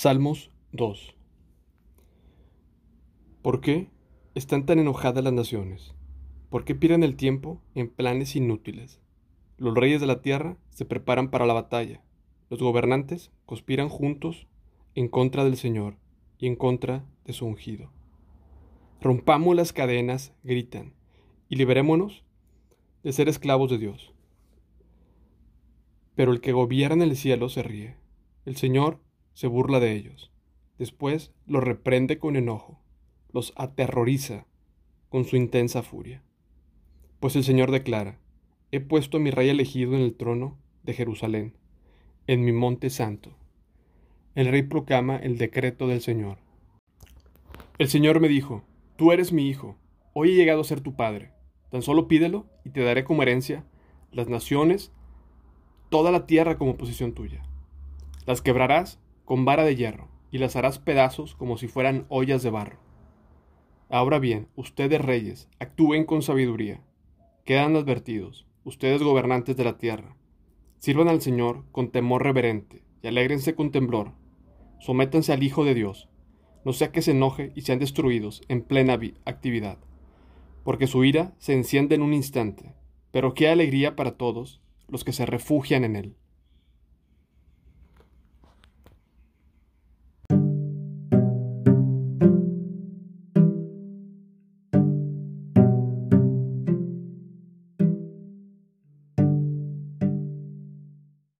Salmos 2 ¿Por qué están tan enojadas las naciones? ¿Por qué pierden el tiempo en planes inútiles? Los reyes de la tierra se preparan para la batalla. Los gobernantes conspiran juntos en contra del Señor y en contra de su ungido. Rompamos las cadenas, gritan, y liberémonos de ser esclavos de Dios. Pero el que gobierna el cielo se ríe. El Señor se burla de ellos. Después los reprende con enojo, los aterroriza con su intensa furia. Pues el Señor declara, he puesto a mi rey elegido en el trono de Jerusalén, en mi monte santo. El rey proclama el decreto del Señor. El Señor me dijo, tú eres mi hijo, hoy he llegado a ser tu padre. Tan solo pídelo y te daré como herencia las naciones, toda la tierra como posesión tuya. Las quebrarás con vara de hierro, y las harás pedazos como si fueran ollas de barro. Ahora bien, ustedes reyes, actúen con sabiduría. Quedan advertidos, ustedes gobernantes de la tierra. Sirvan al Señor con temor reverente, y alégrense con temblor. Sométanse al Hijo de Dios, no sea que se enoje y sean destruidos en plena actividad. Porque su ira se enciende en un instante, pero qué alegría para todos los que se refugian en él.